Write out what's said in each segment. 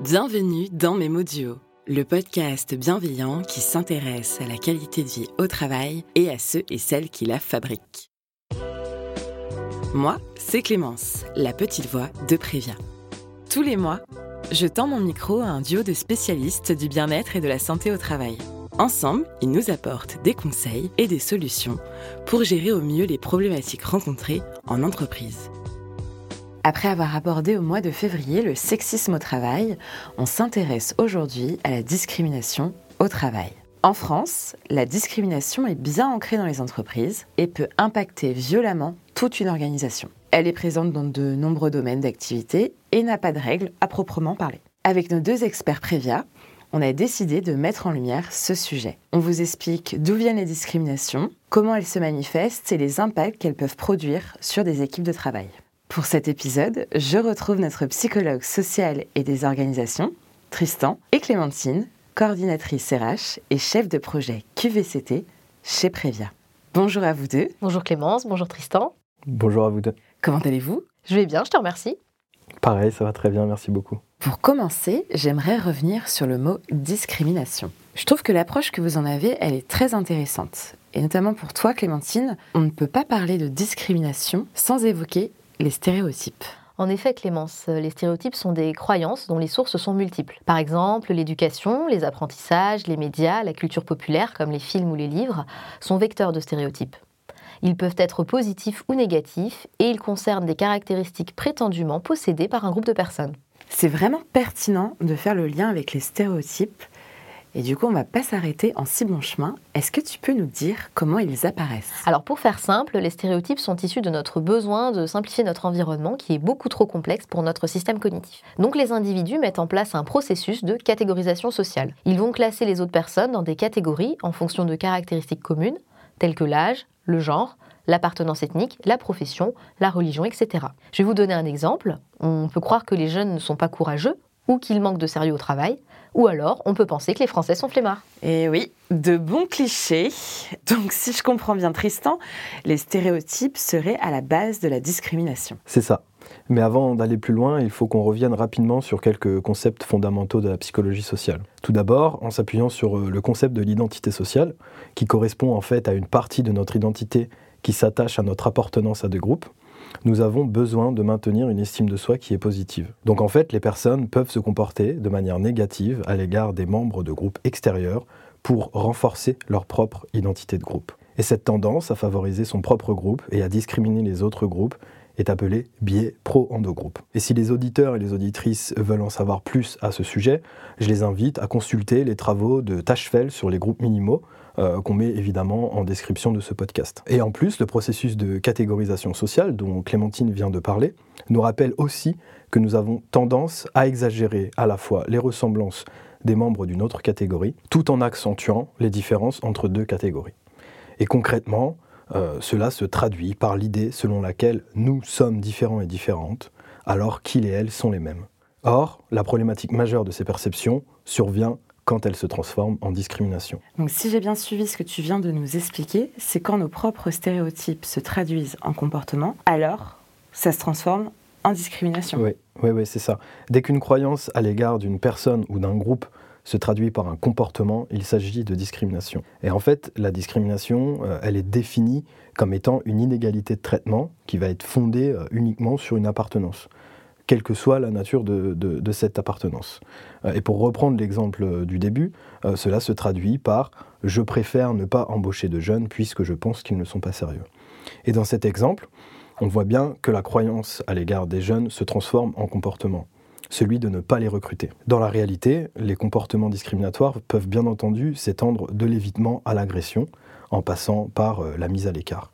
Bienvenue dans Duo, le podcast bienveillant qui s'intéresse à la qualité de vie au travail et à ceux et celles qui la fabriquent. Moi, c'est Clémence, la petite voix de Prévia. Tous les mois, je tends mon micro à un duo de spécialistes du bien-être et de la santé au travail. Ensemble, ils nous apportent des conseils et des solutions pour gérer au mieux les problématiques rencontrées en entreprise. Après avoir abordé au mois de février le sexisme au travail, on s'intéresse aujourd'hui à la discrimination au travail. En France, la discrimination est bien ancrée dans les entreprises et peut impacter violemment toute une organisation. Elle est présente dans de nombreux domaines d'activité et n'a pas de règles à proprement parler. Avec nos deux experts Prévia, on a décidé de mettre en lumière ce sujet. On vous explique d'où viennent les discriminations, comment elles se manifestent et les impacts qu'elles peuvent produire sur des équipes de travail. Pour cet épisode, je retrouve notre psychologue social et des organisations, Tristan, et Clémentine, coordinatrice RH et chef de projet QVCT chez Prévia. Bonjour à vous deux. Bonjour Clémence, bonjour Tristan. Bonjour à vous deux. Comment allez-vous? Je vais bien, je te remercie. Pareil, ça va très bien, merci beaucoup. Pour commencer, j'aimerais revenir sur le mot discrimination. Je trouve que l'approche que vous en avez, elle est très intéressante. Et notamment pour toi, Clémentine, on ne peut pas parler de discrimination sans évoquer les stéréotypes. En effet, Clémence, les stéréotypes sont des croyances dont les sources sont multiples. Par exemple, l'éducation, les apprentissages, les médias, la culture populaire, comme les films ou les livres, sont vecteurs de stéréotypes. Ils peuvent être positifs ou négatifs et ils concernent des caractéristiques prétendument possédées par un groupe de personnes. C'est vraiment pertinent de faire le lien avec les stéréotypes et du coup, on ne va pas s'arrêter en si bon chemin. Est-ce que tu peux nous dire comment ils apparaissent? Alors, pour faire simple, les stéréotypes sont issus de notre besoin de simplifier notre environnement qui est beaucoup trop complexe pour notre système cognitif. Donc, les individus mettent en place un processus de catégorisation sociale. Ils vont classer les autres personnes dans des catégories en fonction de caractéristiques communes, telles que l'âge, le genre, l'appartenance ethnique, la profession, la religion, etc. Je vais vous donner un exemple. On peut croire que les jeunes ne sont pas courageux ou qu'ils manquent de sérieux au travail, ou alors on peut penser que les Français sont flemmards. Et oui, de bons clichés. Donc si je comprends bien Tristan, les stéréotypes seraient à la base de la discrimination. C'est ça. Mais avant d'aller plus loin, il faut qu'on revienne rapidement sur quelques concepts fondamentaux de la psychologie sociale. Tout d'abord, en s'appuyant sur euh, le concept de l'identité sociale, qui correspond en fait à une partie de notre identité qui s'attache à notre appartenance à des groupes nous avons besoin de maintenir une estime de soi qui est positive. Donc en fait, les personnes peuvent se comporter de manière négative à l'égard des membres de groupes extérieurs pour renforcer leur propre identité de groupe. Et cette tendance à favoriser son propre groupe et à discriminer les autres groupes est appelée biais pro-endogroupe. Et si les auditeurs et les auditrices veulent en savoir plus à ce sujet, je les invite à consulter les travaux de Tachfel sur les groupes minimaux, euh, qu'on met évidemment en description de ce podcast. Et en plus, le processus de catégorisation sociale dont Clémentine vient de parler nous rappelle aussi que nous avons tendance à exagérer à la fois les ressemblances des membres d'une autre catégorie, tout en accentuant les différences entre deux catégories. Et concrètement, euh, cela se traduit par l'idée selon laquelle nous sommes différents et différentes, alors qu'ils et elles sont les mêmes. Or, la problématique majeure de ces perceptions survient quand elles se transforment en discrimination. Donc si j'ai bien suivi ce que tu viens de nous expliquer, c'est quand nos propres stéréotypes se traduisent en comportement, alors ça se transforme en discrimination. Oui, oui, oui c'est ça. Dès qu'une croyance à l'égard d'une personne ou d'un groupe se traduit par un comportement, il s'agit de discrimination. Et en fait, la discrimination, euh, elle est définie comme étant une inégalité de traitement qui va être fondée euh, uniquement sur une appartenance quelle que soit la nature de, cette appartenance. Euh, et pour reprendre l'exemple euh, du début, euh, cela se traduit par je préfère ne pas embaucher de jeunes puisque je pense qu'ils ne sont pas sérieux. Et dans cet exemple, on voit bien que la croyance à l'égard des jeunes se transforme en comportement, celui de ne pas les recruter. Dans la réalité, les comportements discriminatoires peuvent bien entendu s'étendre de l'évitement à l'agression, en passant par la mise à l'écart.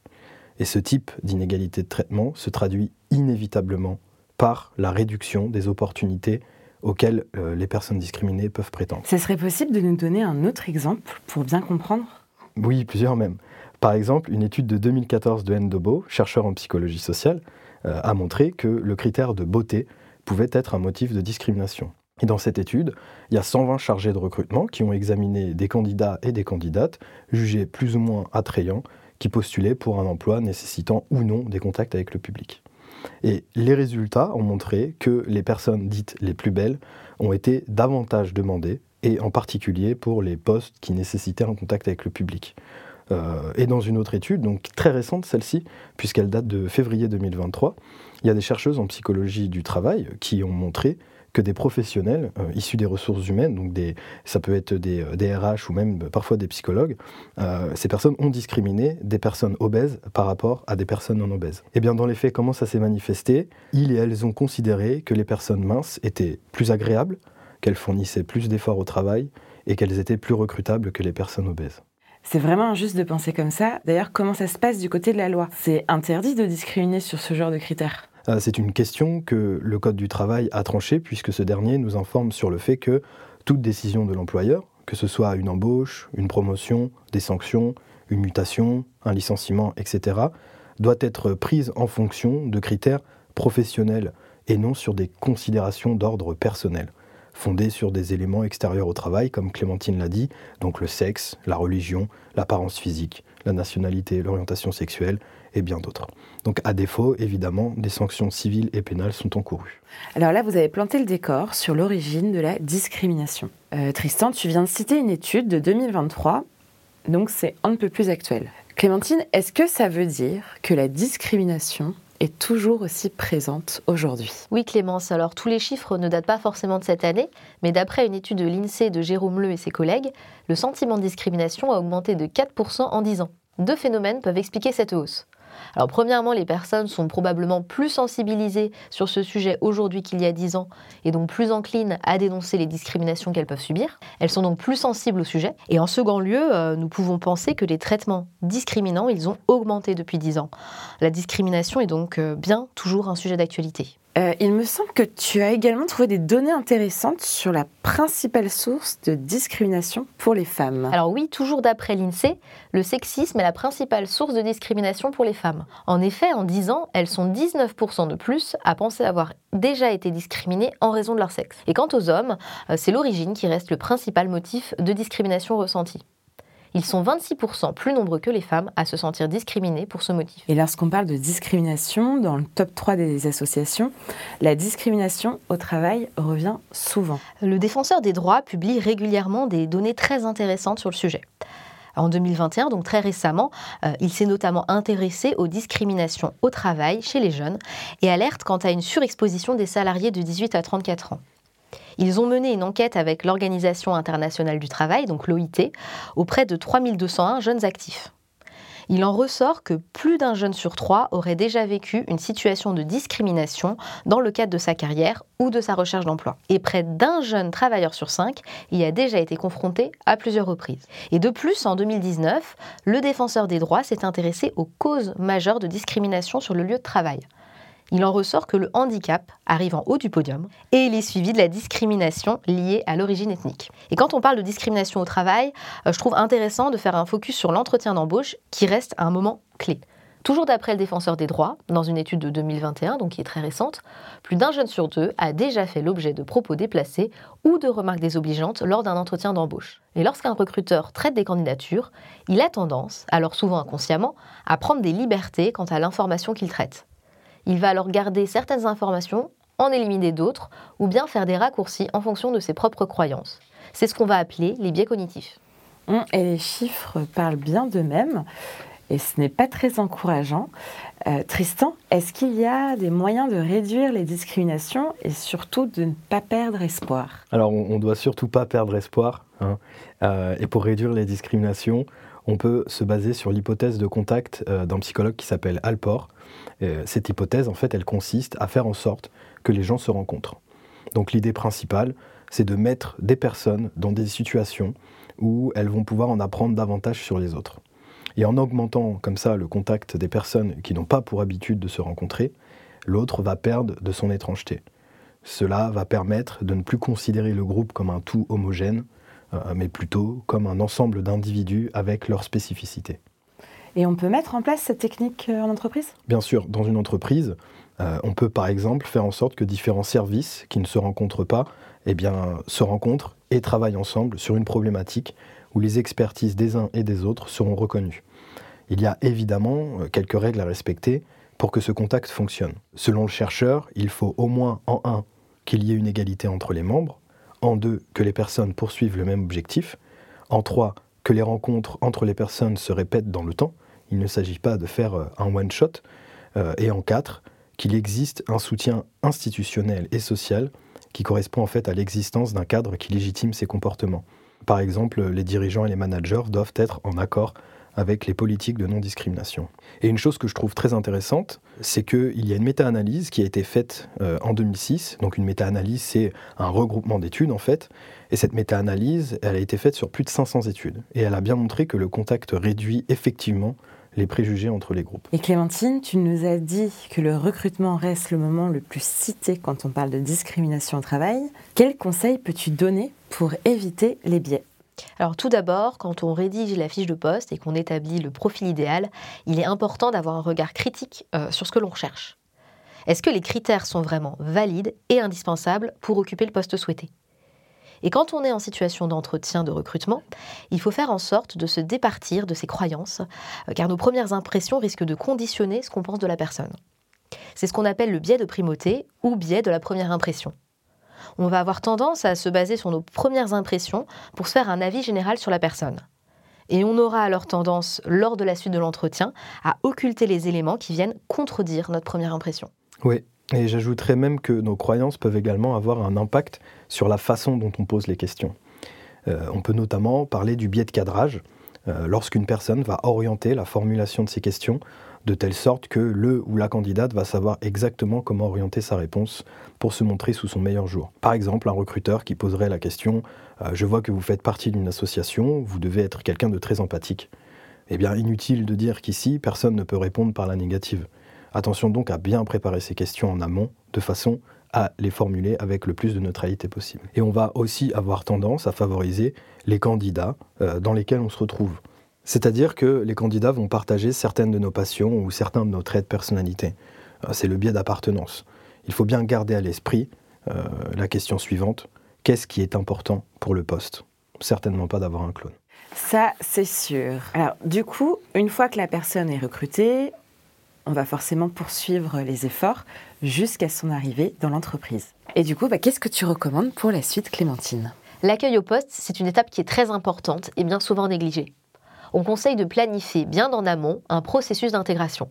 Et ce type d'inégalité de traitement se traduit inévitablement par la réduction des opportunités auxquelles euh, les personnes discriminées peuvent prétendre. Ce serait possible de nous donner un autre exemple pour bien comprendre? Oui, plusieurs même. Par exemple, une étude de 2014 de Ndobo, chercheur en psychologie sociale, euh, a montré que le critère de beauté pouvait être un motif de discrimination. Et dans cette étude, il y a 120 chargés de recrutement qui ont examiné des candidats et des candidates jugés plus ou moins attrayants qui postulaient pour un emploi nécessitant ou non des contacts avec le public. Et les résultats ont montré que les personnes dites les plus belles ont été davantage demandées, et en particulier pour les postes qui nécessitaient un contact avec le public. Euh, et dans une autre étude, donc très récente celle-ci, puisqu'elle date de février 2023, il y a des chercheuses en psychologie du travail qui ont montré que des professionnels euh, issus des ressources humaines, donc des, ça peut être des, RH euh, ou même parfois des psychologues, ces personnes ont discriminé des personnes obèses par rapport à des personnes non obèses. Et eh bien dans les faits, comment ça s'est manifesté? Ils et elles ont considéré que les personnes minces étaient plus agréables, qu'elles fournissaient plus d'efforts au travail et qu'elles étaient plus recrutables que les personnes obèses. C'est vraiment injuste de penser comme ça. D'ailleurs, comment ça se passe du côté de la loi? C'est interdit de discriminer sur ce genre de critères? euh, C'est une question que le Code du travail a tranchée, puisque ce dernier nous informe sur le fait que toute décision de l'employeur, que ce soit une embauche, une promotion, des sanctions, une mutation, un licenciement, etc., doit être prise en fonction de critères professionnels et non sur des considérations d'ordre personnel fondée sur des éléments extérieurs au travail, comme Clémentine l'a dit, donc le sexe, la religion, l'apparence physique, la nationalité, l'orientation sexuelle et bien d'autres. Donc à défaut, évidemment, des sanctions civiles et pénales sont encourues. Alors là, vous avez planté le décor sur l'origine de la discrimination. Euh, Tristan, tu viens de citer une étude de 2023, donc c'est un peu plus actuel. Clémentine, est-ce que ça veut dire que la discrimination est toujours aussi présente aujourd'hui? Oui Clémence, alors tous les chiffres ne datent pas forcément de cette année, mais d'après une étude de l'INSEE de Jérôme Leu et ses collègues, le sentiment de discrimination a augmenté de 4% en 10 ans. Deux phénomènes peuvent expliquer cette hausse. Alors premièrement, les personnes sont probablement plus sensibilisées sur ce sujet aujourd'hui qu'il y a 10 ans et donc plus enclines à dénoncer les discriminations qu'elles peuvent subir. Elles sont donc plus sensibles au sujet. Et en second lieu, euh, nous pouvons penser que les traitements discriminants, ils ont augmenté depuis 10 ans. La discrimination est donc euh, bien toujours un sujet d'actualité. Euh, il me semble que tu as également trouvé des données intéressantes sur la principale source de discrimination pour les femmes. Alors oui, toujours d'après l'INSEE, le sexisme est la principale source de discrimination pour les femmes. En effet, en 10 ans, elles sont 19% de plus à penser avoir déjà été discriminées en raison de leur sexe. Et quant aux hommes, euh, c'est l'origine qui reste le principal motif de discrimination ressentie ils sont 26% plus nombreux que les femmes à se sentir discriminés pour ce motif. Et lorsqu'on parle de discrimination, dans le top 3 des associations, la discrimination au travail revient souvent. Le défenseur des droits publie régulièrement des données très intéressantes sur le sujet. En 2021, donc très récemment, euh, il s'est notamment intéressé aux discriminations au travail chez les jeunes et alerte quant à une surexposition des salariés de 18 à 34 ans. Ils ont mené une enquête avec l'Organisation internationale du travail, donc l'OIT, auprès de 3201 jeunes actifs. Il en ressort que plus d'un jeune sur trois aurait déjà vécu une situation de discrimination dans le cadre de sa carrière ou de sa recherche d'emploi. Et près d'un jeune travailleur sur cinq y a déjà été confronté à plusieurs reprises. Et de plus, en 2019, le défenseur des droits s'est intéressé aux causes majeures de discrimination sur le lieu de travail il en ressort que le handicap arrive en haut du podium et il est suivi de la discrimination liée à l'origine ethnique. Et quand on parle de discrimination au travail, euh, je trouve intéressant de faire un focus sur l'entretien d'embauche qui reste un moment clé. Toujours d'après le défenseur des droits, dans une étude de 2021, donc qui est très récente, plus d'un jeune sur deux a déjà fait l'objet de propos déplacés ou de remarques désobligeantes lors d'un entretien d'embauche. Et lorsqu'un recruteur traite des candidatures, il a tendance, alors souvent inconsciemment, à prendre des libertés quant à l'information qu'il traite. Il va alors garder certaines informations, en éliminer d'autres, ou bien faire des raccourcis en fonction de ses propres croyances. C'est ce qu'on va appeler les biais cognitifs. Hum, et les chiffres parlent bien d'eux-mêmes, et ce n'est pas très encourageant. Euh, Tristan, est-ce qu'il y a des moyens de réduire les discriminations et surtout de ne pas perdre espoir? Alors, on ne doit surtout pas perdre espoir. Hein. Euh, et pour réduire les discriminations, on peut se baser sur l'hypothèse de contact euh, d'un psychologue qui s'appelle Alport, euh, cette hypothèse, en fait, elle consiste à faire en sorte que les gens se rencontrent. Donc l'idée principale, c'est de mettre des personnes dans des situations où elles vont pouvoir en apprendre davantage sur les autres. Et en augmentant comme ça le contact des personnes qui n'ont pas pour habitude de se rencontrer, l'autre va perdre de son étrangeté. Cela va permettre de ne plus considérer le groupe comme un tout homogène, mais plutôt comme un ensemble d'individus avec leurs spécificités. Et on peut mettre en place cette technique euh, en entreprise? Bien sûr, dans une entreprise, euh, on peut par exemple faire en sorte que différents services qui ne se rencontrent pas eh bien, se rencontrent et travaillent ensemble sur une problématique où les expertises des uns et des autres seront reconnues. Il y a évidemment euh, quelques règles à respecter pour que ce contact fonctionne. Selon le chercheur, il faut au moins en un qu'il y ait une égalité entre les membres, en deux que les personnes poursuivent le même objectif, en trois que les rencontres entre les personnes se répètent dans le temps, il ne s'agit pas de faire euh, un one-shot, euh, et en quatre qu'il existe un soutien institutionnel et social qui correspond en fait à l'existence d'un cadre qui légitime ces comportements. Par exemple, les dirigeants et les managers doivent être en accord avec les politiques de non-discrimination. Et une chose que je trouve très intéressante, c'est qu'il y a une méta-analyse qui a été faite euh, en 2006. Donc une méta-analyse, c'est un regroupement d'études en fait. Et cette méta-analyse, elle a été faite sur plus de 500 études. Et elle a bien montré que le contact réduit effectivement les préjugés entre les groupes. Et Clémentine, tu nous as dit que le recrutement reste le moment le plus cité quand on parle de discrimination au travail. Quels conseils peux-tu donner pour éviter les biais? Alors tout d'abord, quand on rédige la fiche de poste et qu'on établit le profil idéal, il est important d'avoir un regard critique euh, sur ce que l'on recherche. Est-ce que les critères sont vraiment valides et indispensables pour occuper le poste souhaité? Et quand on est en situation d'entretien de recrutement, il faut faire en sorte de se départir de ses croyances, euh, car nos premières impressions risquent de conditionner ce qu'on pense de la personne. C'est ce qu'on appelle le biais de primauté ou biais de la première impression. On va avoir tendance à se baser sur nos premières impressions pour se faire un avis général sur la personne. Et on aura alors tendance, lors de la suite de l'entretien, à occulter les éléments qui viennent contredire notre première impression. Oui, et j'ajouterais même que nos croyances peuvent également avoir un impact sur la façon dont on pose les questions. Euh, on peut notamment parler du biais de cadrage, euh, lorsqu'une personne va orienter la formulation de ses questions de telle sorte que le ou la candidate va savoir exactement comment orienter sa réponse pour se montrer sous son meilleur jour. Par exemple, un recruteur qui poserait la question euh, Je vois que vous faites partie d'une association, vous devez être quelqu'un de très empathique. Eh bien, inutile de dire qu'ici, personne ne peut répondre par la négative. Attention donc à bien préparer ces questions en amont, de façon à les formuler avec le plus de neutralité possible. Et on va aussi avoir tendance à favoriser les candidats euh, dans lesquels on se retrouve. C'est-à-dire que les candidats vont partager certaines de nos passions ou certains de nos traits de personnalité. Euh, c'est le biais d'appartenance. Il faut bien garder à l'esprit euh, la question suivante qu'est-ce qui est important pour le poste? Certainement pas d'avoir un clone. Ça, c'est sûr. Alors, du coup, une fois que la personne est recrutée, on va forcément poursuivre les efforts jusqu'à son arrivée dans l'entreprise. Et du coup, bah, qu'est-ce que tu recommandes pour la suite, Clémentine? L'accueil au poste, c'est une étape qui est très importante et bien souvent négligée. On conseille de planifier bien en amont un processus d'intégration.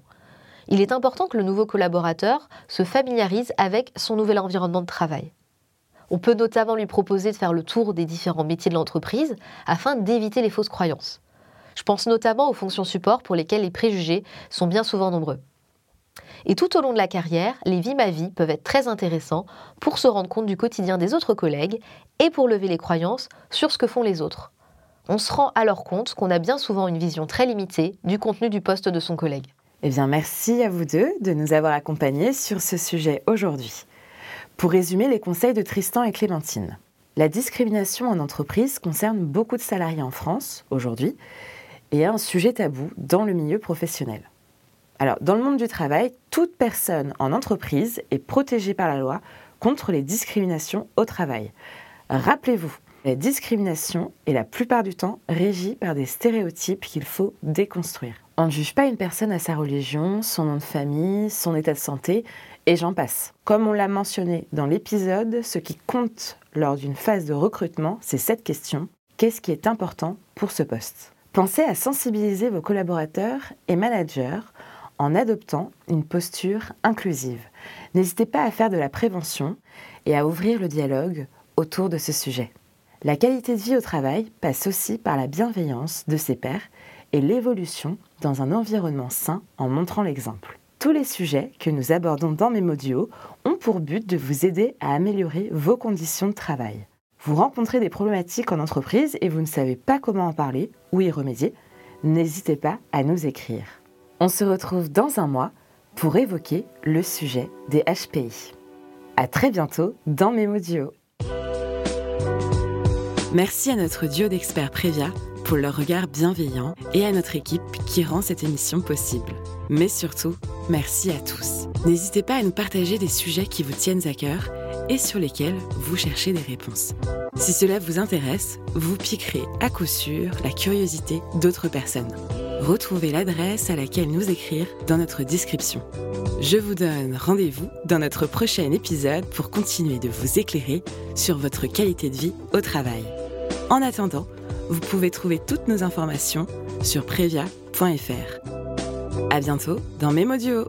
Il est important que le nouveau collaborateur se familiarise avec son nouvel environnement de travail. On peut notamment lui proposer de faire le tour des différents métiers de l'entreprise afin d'éviter les fausses croyances. Je pense notamment aux fonctions support pour lesquelles les préjugés sont bien souvent nombreux. Et tout au long de la carrière, les vies ma peuvent être très intéressants pour se rendre compte du quotidien des autres collègues et pour lever les croyances sur ce que font les autres. On se rend alors compte qu'on a bien souvent une vision très limitée du contenu du poste de son collègue. Eh bien, merci à vous deux de nous avoir accompagnés sur ce sujet aujourd'hui. Pour résumer les conseils de Tristan et Clémentine. La discrimination en entreprise concerne beaucoup de salariés en France aujourd'hui et est un sujet tabou dans le milieu professionnel. Alors, dans le monde du travail, toute personne en entreprise est protégée par la loi contre les discriminations au travail. Rappelez-vous, la discrimination est la plupart du temps régie par des stéréotypes qu'il faut déconstruire. On ne juge pas une personne à sa religion, son nom de famille, son état de santé, et j'en passe. Comme on l'a mentionné dans l'épisode, ce qui compte lors d'une phase de recrutement, c'est cette question. Qu'est-ce qui est important pour ce poste? Pensez à sensibiliser vos collaborateurs et managers en adoptant une posture inclusive. N'hésitez pas à faire de la prévention et à ouvrir le dialogue autour de ce sujet. La qualité de vie au travail passe aussi par la bienveillance de ses pairs et l'évolution dans un environnement sain en montrant l'exemple. Tous les sujets que nous abordons dans Mémodio ont pour but de vous aider à améliorer vos conditions de travail. Vous rencontrez des problématiques en entreprise et vous ne savez pas comment en parler ou y remédier, n'hésitez pas à nous écrire. On se retrouve dans un mois pour évoquer le sujet des HPI. À très bientôt dans Mémo Merci à notre duo d'experts Prévia pour leur regard bienveillant et à notre équipe qui rend cette émission possible. Mais surtout, merci à tous. N'hésitez pas à nous partager des sujets qui vous tiennent à cœur et sur lesquels vous cherchez des réponses. Si cela vous intéresse, vous piquerez à coup sûr la curiosité d'autres personnes. retrouvez l'adresse à laquelle nous écrire dans notre description. Je vous donne rendez-vous dans notre prochain épisode pour continuer de vous éclairer sur votre qualité de vie au travail. En attendant, vous pouvez trouver toutes nos informations sur previa.fr. À bientôt dans Duo.